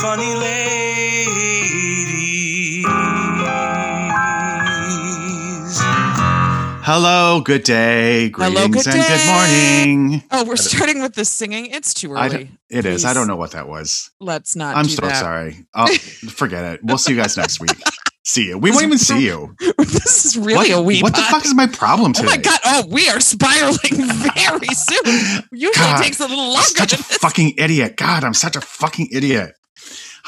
funny ladies. Hello, good day, greetings, Hello, good and good morning. Oh, we're starting with the singing. It's too I early. don't- It is. I don't know what that was. Let's not. I'm do so that. sorry. Oh, forget it. We'll see you guys next week. See you. We won't even see you. this is really what, a wee. What the fuck is my problem Oh today? my god! Oh, we are spiraling very soon. Usually God, takes a little longer Such a this. fucking idiot. God, I'm such a fucking idiot.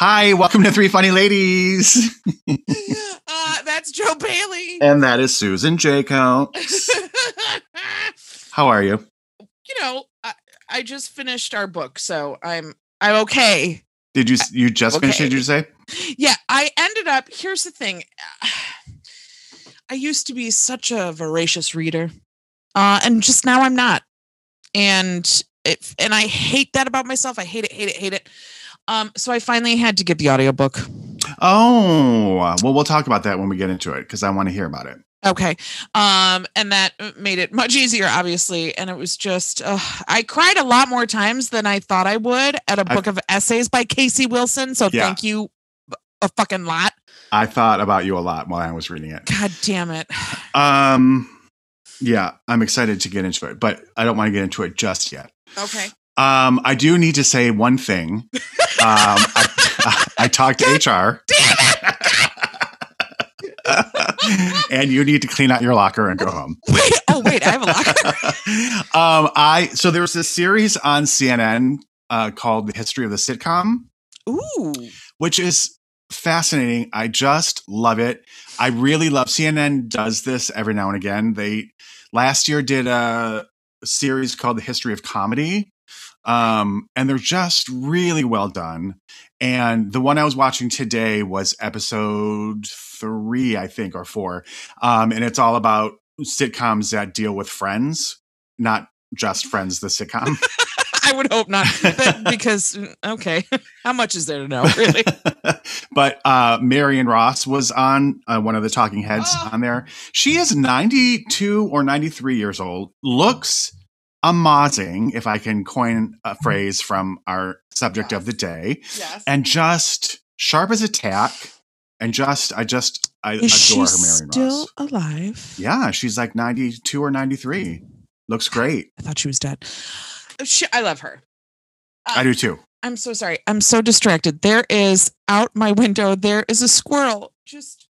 Hi, welcome to Three Funny Ladies. uh, that's Joe Bailey. And that is Susan Jacobs. How are you? you know, I, I just finished our book, so I'm I'm okay. Did you you just finish? Okay. Did you say? Yeah, I ended up. Here's the thing. I used to be such a voracious reader, uh, and just now I'm not. And it, and I hate that about myself. I hate it, hate it, hate it. Um, so I finally had to get the audiobook. Oh, well, we'll talk about that when we get into it because I want to hear about it. Okay. Um, and that uh, made it much easier, obviously. And it was just, uh, I cried a lot more times than I thought I would at a book of essays by Casey Wilson. So Yeah. thank you a fucking lot. I thought about you a lot while I was reading it. God damn it. Um, yeah, I'm excited to get into it, but I don't want to get into it just yet. Okay. Um, I do need to say one thing. Um, I, I talked to HR, and you need to clean out your locker and go home. Wait, oh wait, I have a locker. um, I so there was this series on CNN uh, called "The History of the Sitcom," Ooh. which is fascinating. I just love it. I really love CNN does this every now and again. They last year did a series called The History of Comedy. Um, and they're just really well done. And the one I was watching today was episode three, I think, or four. Um, and it's all about sitcoms that deal with friends, not just friends, the sitcom. I would hope not. But because okay. How much is there to know, really? but uh Marion Ross was on uh, one of the talking heads Oh. on there. She is 92 or 93 years old. Looks amazing, if I can coin a mm-hmm. phrase from our subject of the day, yes. and just sharp as a tack. And just, I just, I Is she adore her, Marion still Ross. alive? Yeah, she's like 92 or 93. Looks great. I thought she was dead. She, I love her. Uh, I do too. I'm so sorry. I'm so distracted. There is out my window. There is a squirrel. Just,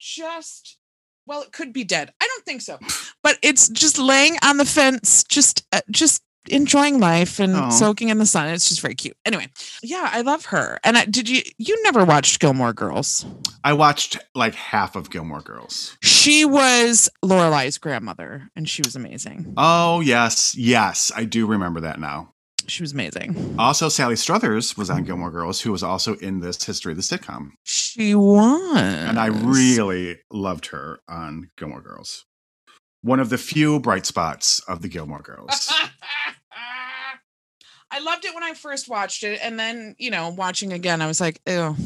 just. Well, it could be dead. I don't think so, but it's just laying on the fence, just, uh, just enjoying life and soaking in the sun. It's just very cute. Anyway, yeah, I love her. And I, did you? You never watched Gilmore Girls? I watched like half of Gilmore Girls. She was Lorelai's grandmother, and she was amazing. Oh, yes. Yes. I do remember that now. She was amazing. Also, Sally Struthers was on Gilmore Girls, who was also in this History of the Sitcom. She was, And I really loved her on Gilmore Girls. One of the few bright spots of the Gilmore Girls. I loved it when I first watched it, and then you know, watching again, I was like, ew.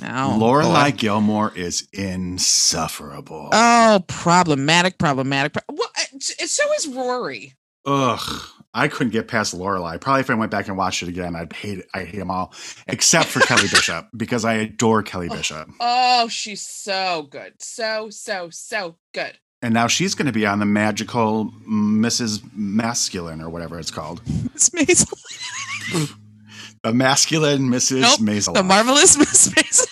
Oh, Lorelai boy. Gilmore is insufferable. Oh, problematic, problematic. pro- Well, so is Rory. Ugh. I couldn't get past Lorelai. Probably if I went back and watched it again, I'd hate it. I hate them all, except for Kelly Bishop because I adore Kelly oh, Bishop. Oh, she's so good, so so so good. And now she's going to be on the magical Mrs. Masculine or whatever it's called. Miss Maisel, The masculine Mrs. Nope, Maisel. the marvelous Miss Maisel.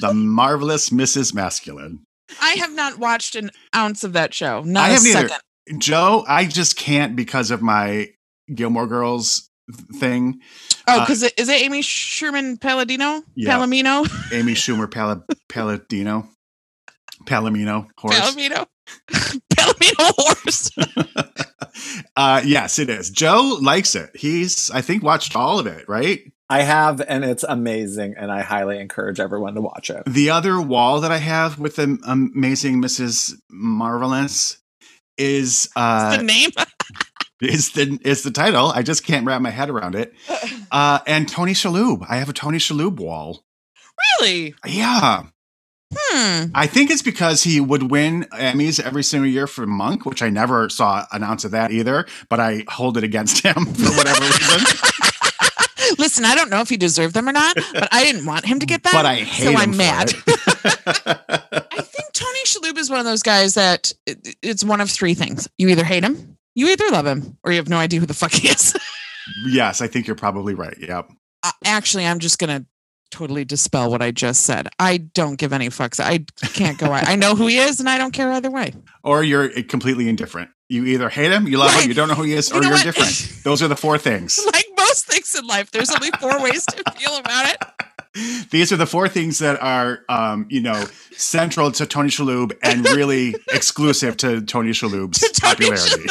the marvelous Mrs. Masculine. I have not watched an ounce of that show. Not I a haven't either. second. Joe, I just can't because of my Gilmore Girls thing. Oh, Uh, because it is it Amy Sherman Palladino? Yeah. Palomino? Amy Schumer Pal- Palladino. Palomino horse. Palomino? Palomino horse. uh yes, it is. Joe likes it. He's I think watched all of it, right? I have, and it's amazing, and I highly encourage everyone to watch it. The other wall that I have with the amazing Mrs. Marvelous is uh the name. Is the is the title. I just can't wrap my head around it. Uh and Tony Shalhoub. I have a Tony Shalhoub wall. really? Yeah. Hmm. I think it's because he would win Emmys every single year for Monk, which I never saw an ounce of that either, but I hold it against him for whatever reason. Listen, I don't know if he deserved them or not, but I didn't want him to get them. but I hate so him I'm mad. I think Tony Shalhoub is one of those guys that it's one of three things: you either hate him, you either love him, or you have no idea who the fuck he is. yes, I think you're probably right. Yep. Uh, Actually, I'm just gonna totally dispel what I just said. I don't give any fucks. I can't go. I know who he is, and I don't care either way. Or you're completely indifferent. You either hate him, you love him, you don't know who he is, You or you're what? indifferent. Those are the four things. Like most things in life, there's only four ways to feel about it. These are the four things that are, um, you know, central to Tony Shalhoub and really exclusive to Tony Shalhoub's To Tony popularity.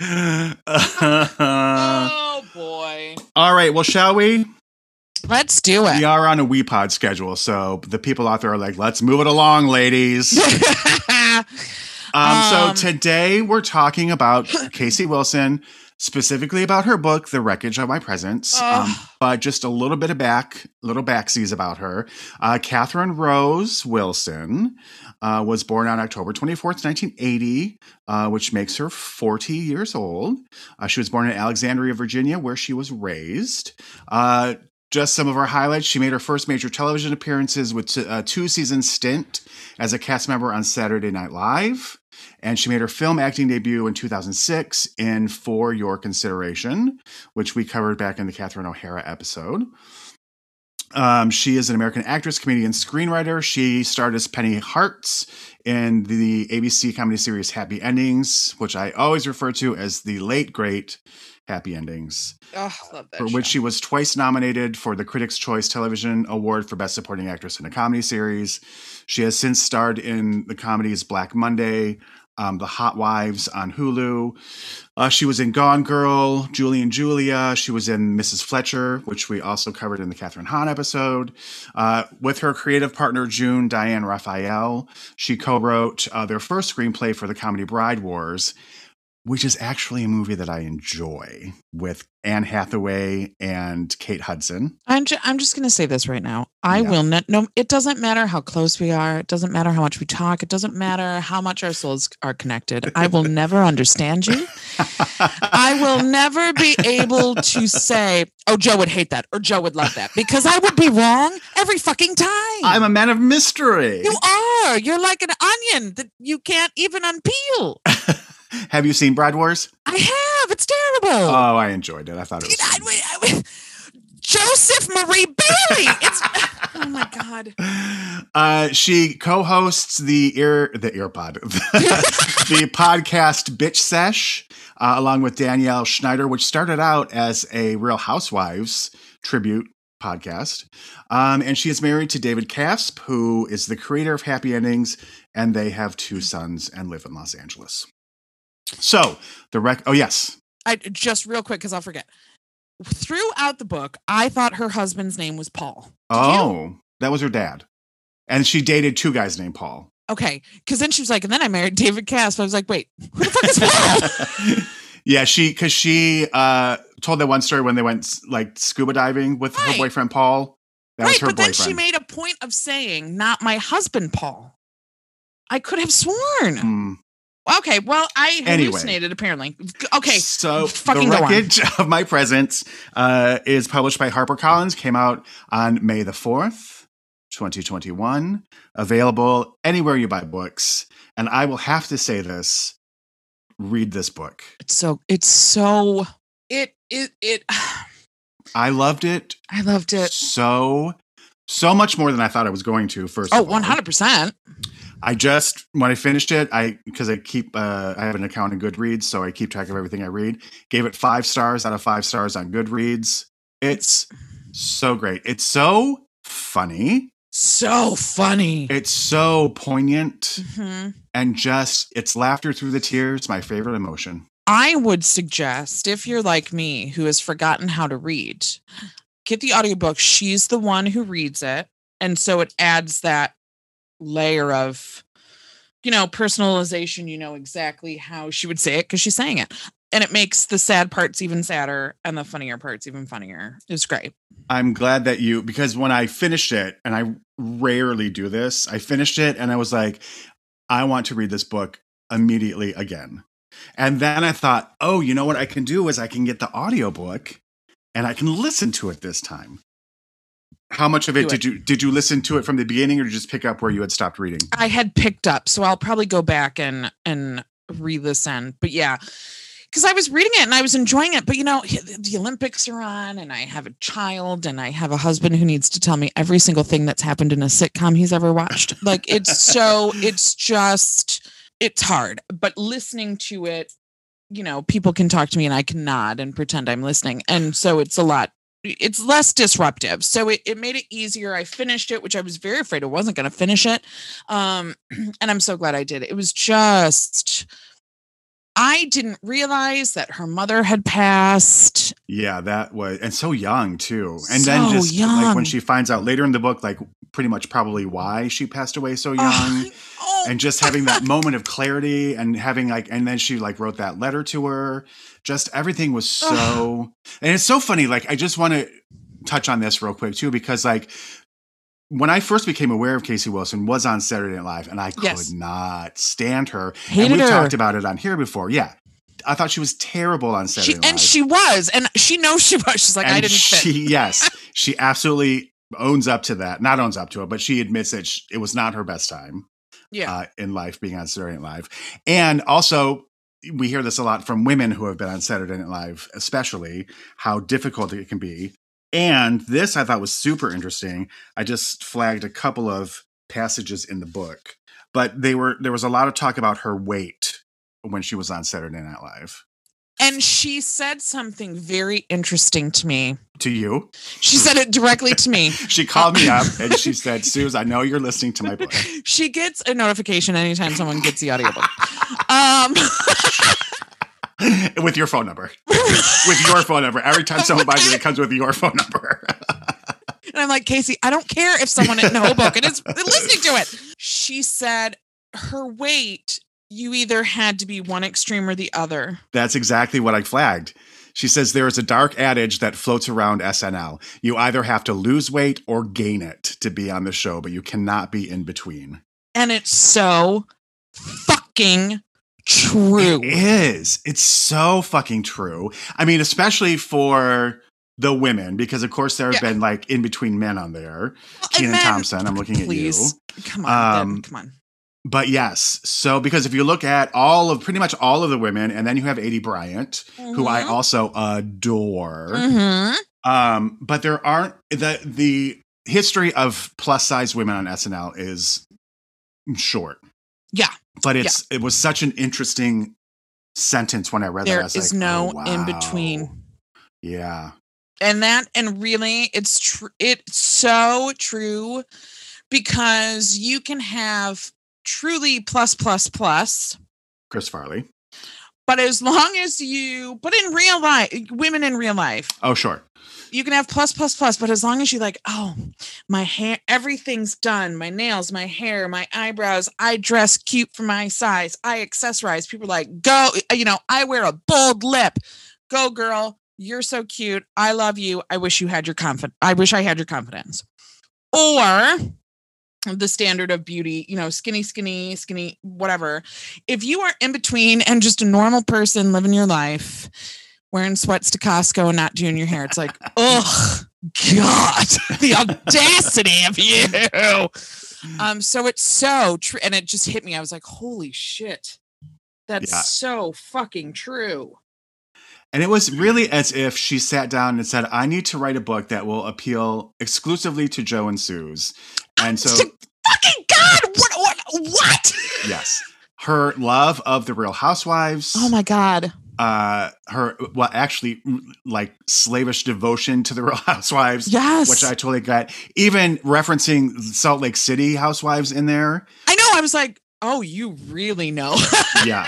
oh boy. All right. Well, shall we? Let's do it. We are on a WePod schedule, so the people out there are like, "Let's move it along, ladies." Um, so Um, today we're talking about Casey Wilson, specifically about her book, The Wreckage of My Presence. Um, but just a little bit of back, little backsies about her. Uh, Catherine Rose Wilson uh, was born on October 24th, 1980, uh, which makes her 40 years old. Uh, she was born in Alexandria, Virginia, where she was raised. Uh, just some of her highlights. She made her first major television appearances with a two season stint as a cast member on Saturday Night Live. And she made her film acting debut in 2006 in For Your Consideration, which we covered back in the Catherine O'Hara episode. Um, she is an American actress, comedian, screenwriter. She starred as Penny Hartz in the ABC comedy series Happy Endings, which I always refer to as the late great Happy Endings Oh, love that. for which she was twice nominated for the Critics' Choice Television Award for Best Supporting Actress in a Comedy Series. She has since starred in the comedies Black Monday, um, The Hot Wives on Hulu. Uh, she was in Gone Girl, Julie and Julia. She was in Mrs. Fletcher, which we also covered in the Kathryn Hahn episode. Uh, with her creative partner, June Diane Raphael, she co wrote uh, their first screenplay for the comedy Bride Wars, which is actually a movie that I enjoy with Anne Hathaway and Kate Hudson. I'm, ju- I'm just going to say this right now. I Yeah. will not. No, it doesn't matter how close we are. It doesn't matter how much we talk. It doesn't matter how much our souls are connected. I will never understand you. I will never be able to say, "Oh, Joe would hate that," or "Joe would love that," because I would be wrong every fucking time. I'm a man of mystery. you are. You're like an onion that you can't even unpeel. Have you seen Bride Wars? I have. It's terrible. Oh, I enjoyed it. I thought it was. I- I- I- Joseph Marie Bailey. It's oh my god. Uh, she co-hosts the ear the earpod the podcast Bitch Sesh uh, along with Danielle Schneider, which started out as a Real Housewives tribute podcast. Um, and she is married to David Caspe, who is the creator of Happy Endings, and they have two sons and live in Los Angeles. So the rec. Oh yes, I just real quick because I'll forget. Throughout the book, I thought her husband's name was Paul. Did you? oh that was her dad, and she dated two guys named Paul. Okay. Because then she was like, and then I married David Caspe. I was like, wait, who the fuck is Paul? yeah, she because she uh told that one story when they went like scuba diving with her boyfriend Paul. That was right. her But then she made a point of saying, not my husband, Paul. I could have sworn. Hmm. Okay. Well, I Anyway. hallucinated apparently. Okay. So fucking the wreckage of my presence uh, is published by HarperCollins. Came out on May the fourth, twenty twenty one. Available anywhere you buy books. And I will have to say this: read this book. It's so, it's so, it, it, it, I loved it I loved it. so so much more than I thought I was going to. First, Oh, 100%. I just when I finished it, I because I keep uh, I have an account in Goodreads, so I keep track of everything I read. Gave it five stars out of five stars on Goodreads. It's so great. It's so funny. So funny. It's so poignant Mhm. and just it's laughter through the tears. My favorite emotion. I would suggest if you're like me who has forgotten how to read, get the audiobook. She's the one who reads it. And so it adds that layer of, you know, personalization. You know exactly how she would say it because she's saying it. And it makes the sad parts even sadder and the funnier parts even funnier. It's great. I'm glad that you because when I finished it, and I rarely do this, I finished it and I was like, I want to read this book immediately again. And then I thought, oh, you know what I can do is I can get the audiobook and I can listen to it this time. How much of it did you did you listen to it from the beginning, or did you just pick up where you had stopped reading? I had picked up, so I'll probably go back and and re-listen. But yeah, because I was reading it and I was enjoying it. But you know, the Olympics are on, and I have a child, and I have a husband who needs to tell me every single thing that's happened in a sitcom he's ever watched. Like it's so, it's just, it's hard. But listening to it, you know, people can talk to me and I can nod and pretend I'm listening, and so it's a lot. It's less disruptive. So it, it made it easier. I finished it, which I was very afraid I wasn't going to finish it. Um, and I'm so glad I did. It was just I didn't realize that her mother had passed. Yeah, that was and so young too. And So then just like when she finds out later in the book, like pretty much probably why she passed away so oh, young. Oh, oh, and just having that moment of clarity and having like and then she like wrote that letter to her just everything was so and it's so funny like i just want to touch on this real quick too because like when i first became aware of casey wilson was on saturday night live and i could Yes. not stand her and Hated we've her. talked about it on here before yeah i thought she was terrible on saturday she, night and she was, and she knows she was. She's like, I didn't she, fit. yes she absolutely owns up to that not owns up to it but she admits that sh it was not her best time Yeah. uh, in life being on Saturday Night Live. And also, we hear this a lot from women who have been on Saturday Night Live, especially how difficult it can be. And this I thought was super interesting. I just flagged a couple of passages in the book, but they were there was a lot of talk about her weight when she was on Saturday Night Live. And she said something very interesting to me. To you, She said it directly to me. she called me up and she said, "Suze, I know you're listening to my book." She gets a notification anytime someone gets the audiobook. Um, with your phone number. with your phone number. Every time someone buys it, it comes with your phone number. And I'm like, Casey, I don't care if someone in Hoboken is listening to it. She said her weight, you either had to be one extreme or the other. That's exactly what I flagged. She says there is a dark adage that floats around SNL. You either have to lose weight or gain it to be on the show, but you cannot be in between. And it's so fucking true. It is. It's so fucking true. I mean, especially for the women, because of course there have Yeah. been like in between men on there. Kenan then- Thompson, I'm looking Please. at you. Come on. Um, come on. But yes, so because if you look at all of pretty much all of the women, and then you have Aidy Bryant, who I Mhm. also adore. Mhm. Um, but there aren't the the history of plus size women on SNL is short. Yeah. But it's it was such an interesting sentence when I read that. I There is like, no oh, in between. Yeah. and that and really it's true it's so true because you can have truly plus plus plus. Chris Farley. but as long as you but in real life women in real life. Oh, sure. you can have plus plus plus but as long as you like oh my hair everything's done. My nails my hair my eyebrows. I dress cute for my size. I accessorize. People are like go you know i wear a bold lip. Go girl. You're so cute. I love you. I wish you had your confidence i wish i had your confidence. Or the standard of beauty you know skinny skinny skinny whatever if you are in between and just a normal person living your life wearing sweats to Costco and not doing your hair. It's like, oh God, the audacity of you. Um, so it's so true. And it just hit me. I was like, holy shit. That's Yeah. so fucking true. And it was really as if she sat down and said, I need to write a book that will appeal exclusively to Joe and Sue's. And so, fucking God. What what what? yes, her love of the Real Housewives. Oh my God. uh her well actually like slavish devotion to the real housewives Yes. which i totally got even referencing salt lake city housewives in there I know. I was like, oh, you really know. yeah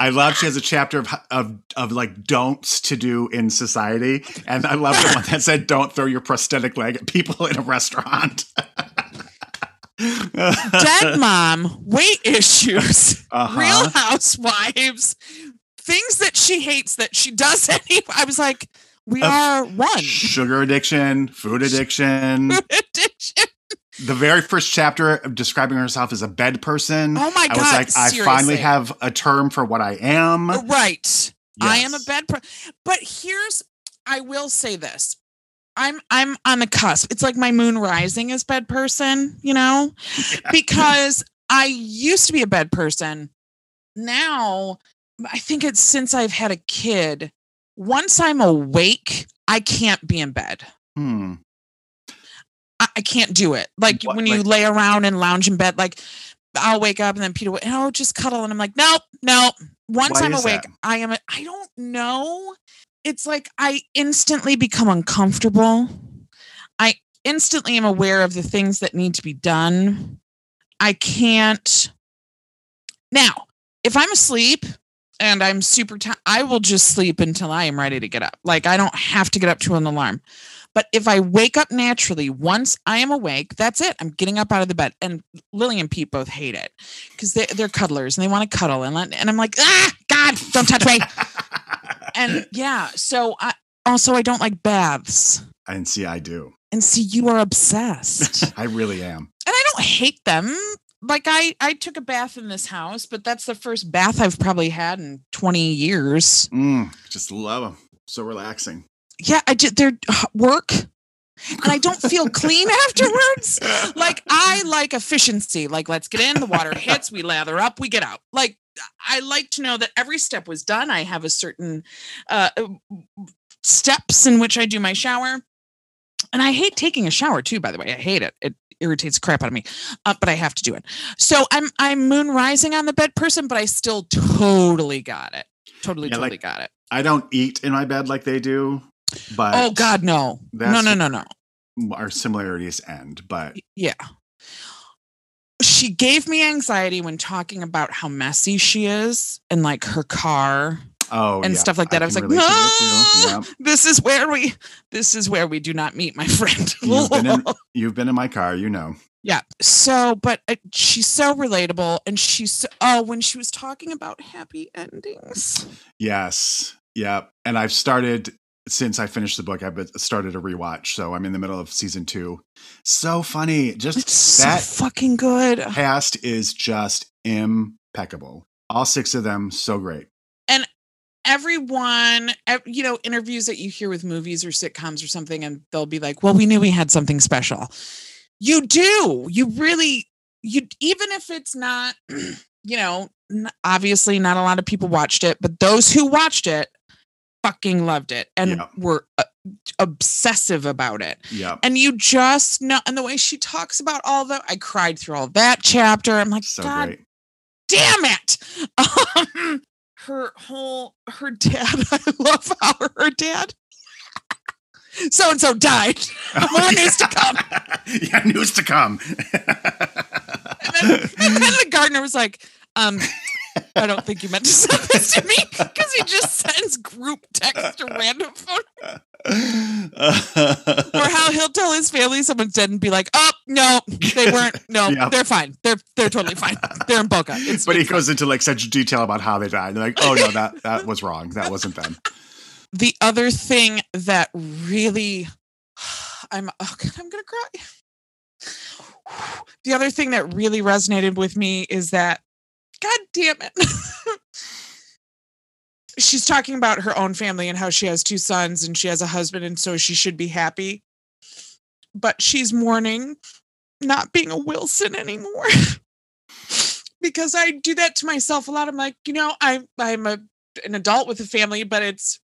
i love she has a chapter of, of of like don'ts to do in society and i love the one that said don't throw your prosthetic leg at people in a restaurant Dead mom, weight issues. Uh-huh. Real Housewives, things that she hates that she does anyway. I was like, we Of are one. sugar addiction food addiction Addiction. The very first chapter of describing herself as a bed person Oh my god! i was like i finally have a term for what i am right. I am a bed. person. but here's, I will say this. I'm I'm on the cusp. It's like my moon rising as bed person, you know? Because I used to be a bed person. Now, I think it's since I've had a kid. Once I'm awake, I can't be in bed. Hmm. I, can't do it. Like What- when you like- lay around and lounge in bed, like I'll wake up and then Peter will, oh, just cuddle. And I'm like, nope, nope. Once I'm awake, that? I am, I don't know. It's like I instantly become uncomfortable. I instantly am aware of the things that need to be done. I can't. Now, if I'm asleep and I'm super tired, I will just sleep until I am ready to get up. Like I don't have to get up to an alarm. But if I wake up naturally, once I am awake, that's it. I'm getting up out of the bed. And Lily and Pete both hate it because they, they're cuddlers and they want to cuddle. And, let- and I'm like, ah, God, don't touch me. and yeah, so I also I don't like baths. and see, I do. And see, you are obsessed. I really am. And I don't hate them. Like I, I took a bath in this house, but that's the first bath I've probably had in 20 years. Mm, just love them. So relaxing. Yeah, I did their work, and I don't feel clean afterwards. Like I like efficiency. Like let's get in, the water hits, we lather up, we get out. Like I like to know that every step was done. I have a certain uh, steps in which I do my shower, and I hate taking a shower too. By the way, I hate it. It irritates the crap out of me, uh, but I have to do it. So I'm I'm moon rising on the bed person, but I still totally got it. Totally, Yeah, totally like- got it. I don't eat in my bed like they do, but Oh God, no, no, that's- no, no, no. our similarities end. But yeah. She gave me anxiety when talking about how messy she is and like her car oh, and yeah, stuff like that. I, was like, relate to that too. "Ah, Yeah. this is where we this is where we do not meet, my friend. You've been in you've been in my car, you know. yeah. So, but uh, she's so relatable and she's so, oh, when she was talking about happy endings. Yes. Yeah. And I've started since I finished the book, I've started a rewatch. So I'm in the middle of season two. So funny. Just It's so that fucking good. cast is just impeccable. All six of them, so great. And everyone you know interviews that you hear with movies or sitcoms or something and they'll be like well we knew we had something special you do you really you even if it's not you know obviously not a lot of people watched it but those who watched it fucking loved it and Yeah. were uh, obsessive about it Yeah. and you just know and the way she talks about all the i cried through all that chapter i'm like So god great. damn it um, her whole her dad i love how her dad so and so died more news to come yeah, news to come. and then, and then the gardener was like um i don't think you meant to send this to me because he just sends group text to random phone or how he'll tell his family someone's dead and be like oh no they weren't no Yeah. they're fine they're they're totally fine they're in boca it's, but he goes into like such detail about how they died. They're like, oh no, that that was wrong. That wasn't them. the other thing that really I'm oh, God, I'm gonna cry. The other thing that really resonated with me is that God damn it. She's talking about her own family and how she has two sons and she has a husband and so she should be happy. But she's mourning not being a Wilson anymore. because I do that to myself a lot. I'm like, you know, I I'm a an adult with a family, but it's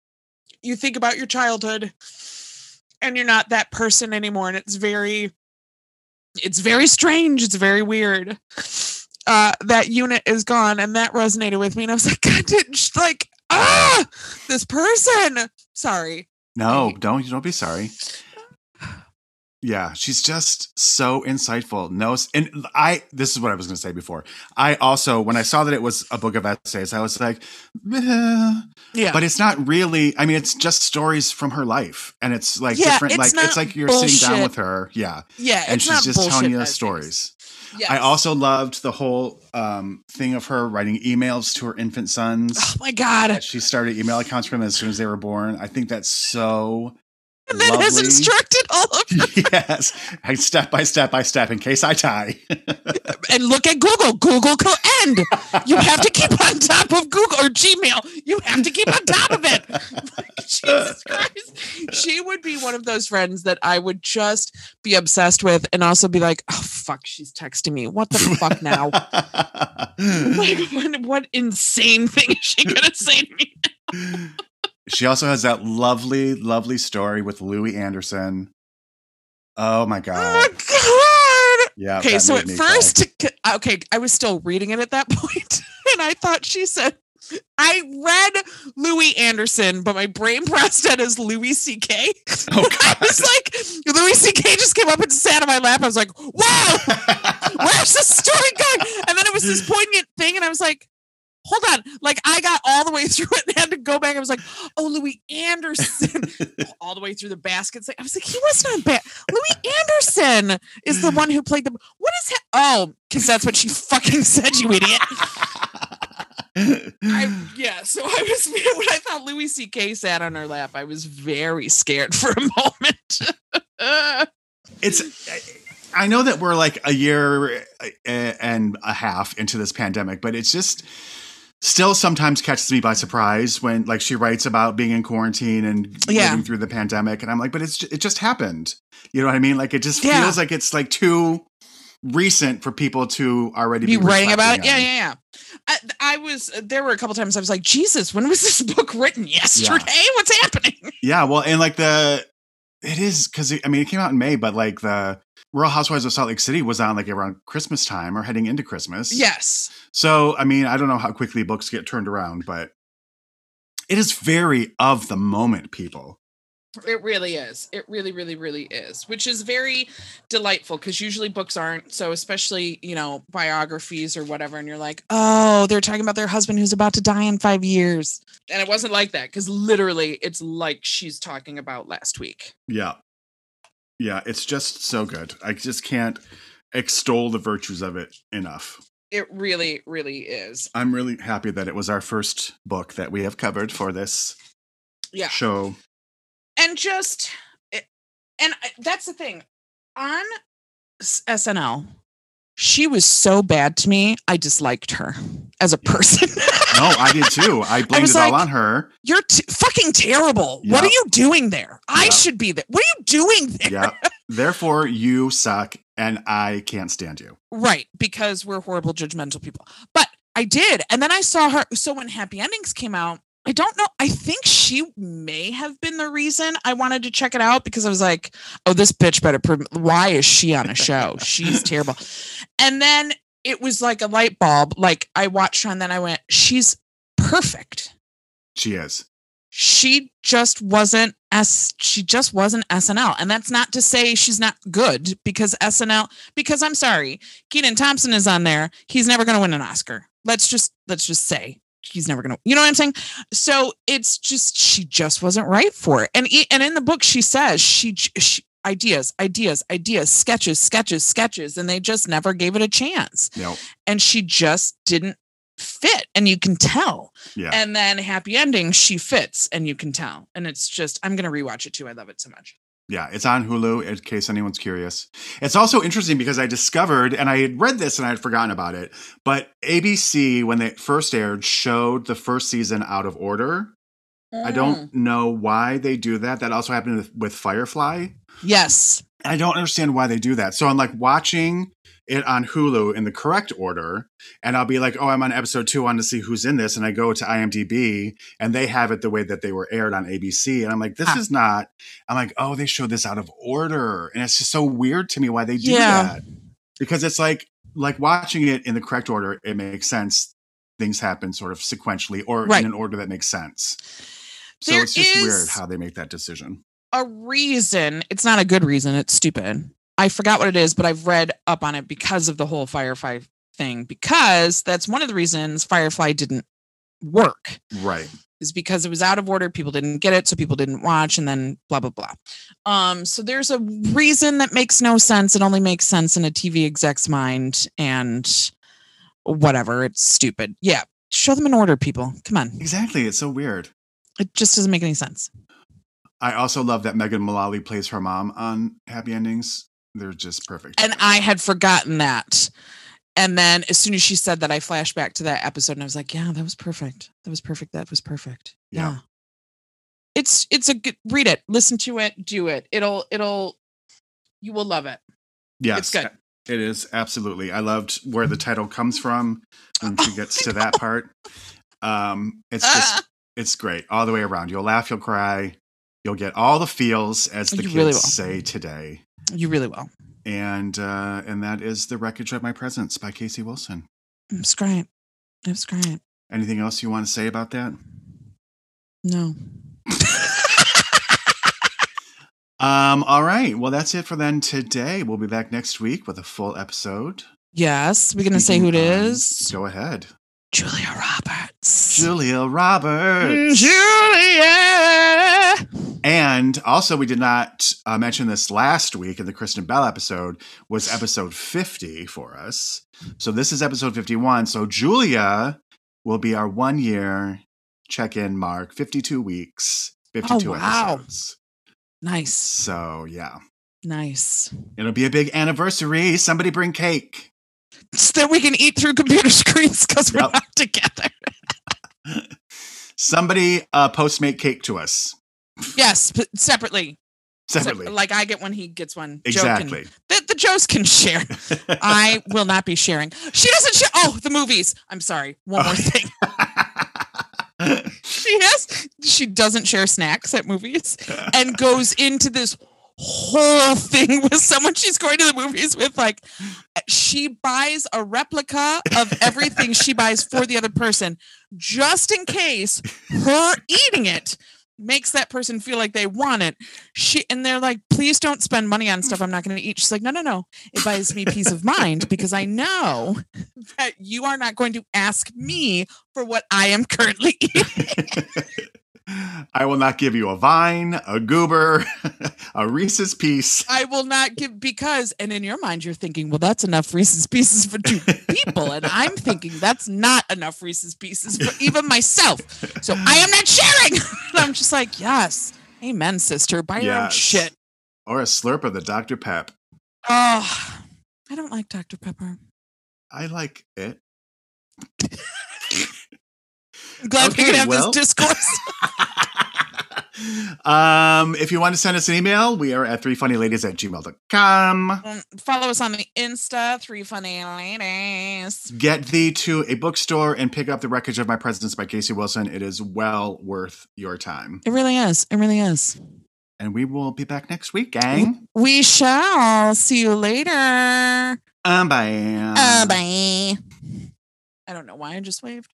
you think about your childhood and you're not that person anymore and it's very it's very strange it's very weird uh that unit is gone and that resonated with me and i was like god did like ah this person sorry No, don't don't be sorry. Yeah, she's just so insightful. No, and I this is what I was going to say before. I also when I saw that it was a book of essays, I was like, yeah but it's not really. I mean, it's just stories from her life, and it's like Yeah, different. it's like it's like you're sitting down with her, yeah, yeah and she's just telling you essays. stories. Yes. I also loved the whole um, thing of her writing emails to her infant sons. oh my god she started email accounts for them as soon as they were born. I think that's so and then has instructed all of yes, I- step by step by step in case I die. and look at Google. Google can end. You have to keep on top of Google or Gmail. You have to keep on top of it. Like, Jesus Christ. she would be one of those friends that I would just be obsessed with and also be like, oh, fuck, she's texting me. What the fuck now? like, what, what insane thing is she going to say to me? She also has that lovely, lovely story with Louie Anderson. Oh my god. Oh god! my God. Yeah. Okay, so at me cry. first, okay, I was still reading it at that point, and I thought she said, I read Louie Anderson, but my brain processed it as Louis C.K. Oh I was like, Louis C.K. just came up and sat on my lap. I was like, wow, where's the story going? And then it was this poignant thing, and I was like, hold on. Like, I got all the way through it and had to go back. I was like, oh, Louie Anderson, all the way through the baskets. I was like, he wasn't on bad. Louie Anderson is the one who played the. What is ha- Oh, because that's what she fucking said, you idiot. I, yeah, so I was when I thought Louis C.K. sat on her lap, I was very scared for a moment. it's i know that we're like a year uh, and a half into this pandemic but it's just still sometimes catches me by surprise when like she writes about being in quarantine and Yeah. living through the pandemic and i'm like but it's it just happened you know what i mean like it just Yeah. feels like it's like too recent for people to already be be, writing about it. Yeah, yeah, yeah. I, I was. Uh, there were a couple times I was like, Jesus, when was this book written? Yesterday? What's happening? Yeah, well, and like the it is because I mean it came out in May, but like the Real Housewives of Salt Lake City was on like around Christmas time or heading into Christmas. Yes. So I mean I don't know how quickly books get turned around, but it is very of the moment, people. It really is. It really, really, really is, which is very delightful because usually books aren't. So, especially, you know, biographies or whatever. And you're like, oh, they're talking about their husband who's about to die in five years. And it wasn't like that because literally it's like she's talking about last week. Yeah, yeah, it's just so good. I just can't extol the virtues of it enough. It really, really is. I'm really happy that it was our first book that we have covered for this Yeah. show. and just eh, and eh, that's the thing on SNL she was so bad to me I disliked her as a person No, I did too. I blamed was it all like- on her. you're t- fucking terrible what are you doing there I Yeah. should be there what are you doing there Yeah. Therefore, you suck, and I can't stand you. right because we're horrible judgmental people but I did and then I saw her so when Happy Endings came out I don't know. I think she may have been the reason I wanted to check it out because I was like, oh, this bitch better. Prove, why is she on a show? She's terrible. And then it was like a light bulb. Like I watched her and then I went, she's perfect. She is. She just wasn't S. She just wasn't SNL, and that's not to say she's not good because SNL. Because I'm sorry, Kenan Thompson is on there. He's never going to win an Oscar. Let's just let's just say he's never going to. You know what I'm saying? So it's just she just wasn't right for it. And and in the book she says she, she ideas, ideas, ideas, sketches, sketches, sketches, and they just never gave it a chance. No. And she just didn't fit, and you can tell. Yeah. And then happy ending, she fits, and you can tell. And it's just I'm gonna rewatch it too. I love it so much. Yeah, it's on Hulu in case anyone's curious. It's also interesting because I discovered, and I had read this and I had forgotten about it, but ABC, when they first aired, showed the first season out of order. I Mm. don't know why they do that. That also happened with, with Firefly. Yes. I don't understand why they do that. So I'm like watching it on Hulu in the correct order, and I'll be like, oh, I'm on episode two, I want to see who's in this. And I go to IMDb and they have it the way that they were aired on ABC. And I'm like, this Ah. is not, I'm like, oh, they showed this out of order. And it's just so weird to me why they do Yeah. that. Because it's like, like watching it in the correct order, it makes sense. Things happen sort of sequentially or Right. in an order that makes sense. So There it's just weird how they make that decision. A reason. It's not a good reason. It's stupid. I forgot what it is, but I've read up on it because of the whole Firefly thing. Because that's one of the reasons Firefly didn't work. Right. is because it was out of order. People didn't get it, so people didn't watch, and then blah blah blah. Um, so there's a reason that makes no sense. It only makes sense in a TV exec's mind, and whatever. It's stupid. Yeah, show them in order, people. Come on, Exactly. It's so weird. it just doesn't make any sense. I also love that Megan Mullally plays her mom on Happy Endings. They're just perfect. And I had forgotten that. And then as soon as she said that, I flashed back to that episode, and I was like, "Yeah, that was perfect. That was perfect. That was perfect. Yeah. Yeah, it's it's a good read it, listen to it, do it. It'll it'll you will love it. Yes, It's good. It is absolutely. I loved where the title comes from when she gets to that part. Um, it's just Ah, it's great all the way around. You'll laugh, you'll cry, you'll get all the feels, as the You kids really say today. You really will. And uh, and that is the wreckage of my presence by Casey Wilson. It's great. It's great. Anything else you want to say about that? No. Um, all right. Well, that's it for then today. We'll be back next week with a full episode. Yes, we're gonna say who it Speaking on- is. Go ahead. Julia Roberts. Julia Roberts. Julia. And also, we did not uh, mention this last week in the Kristen Bell episode, was episode 50 for us. So this is episode 51. So Julia will be our one year check in mark, 52 weeks, 52 Oh, wow. episodes. Nice. So yeah, Nice. it'll be a big anniversary. Somebody bring cake. So that we can eat through computer screens because we're Yep. not together. Somebody uh, postmate cake to us Yes, but separately. separately. Sep- like I get one, he gets one. Joe can- exactly. the, the Joes can share. I will not be sharing. She doesn't share. Oh, the movies. I'm sorry. One more thing. She has. She doesn't share snacks at movies and goes into this whole thing with someone she's going to the movies with. Like, she buys a replica of everything she buys for the other person just in case her eating it makes that person feel like they want it. She and they're like, please don't spend money on stuff I'm not going to eat. She's like, no, no, no. It buys me peace of mind because I know that you are not going to ask me for what I am currently eating. I will not give you a vine, a goober, a Reese's piece. I will not give because, and in your mind, you're thinking, well, that's enough Reese's pieces for two people. And I'm thinking that's not enough Reese's pieces for even myself. So I am not sharing. I'm just like, yes, amen, sister. Buy your own shit. Or a slurp of the Dr. Pep. Oh, I don't like Dr. Pepper. I like it. I'm glad we Okay, can have well. this discourse. um, if you want to send us an email, we are at threefunnyladies at gmail.com. Um, Follow us on the Insta, Three Funny Ladies. Get thee to a bookstore and pick up The Wreckage of My Presence by Casey Wilson. It is well worth your time. It really is. It really is. And we will be back next week, gang. We shall see you later. Um, bye. Uh, bye. I don't know why I just waved.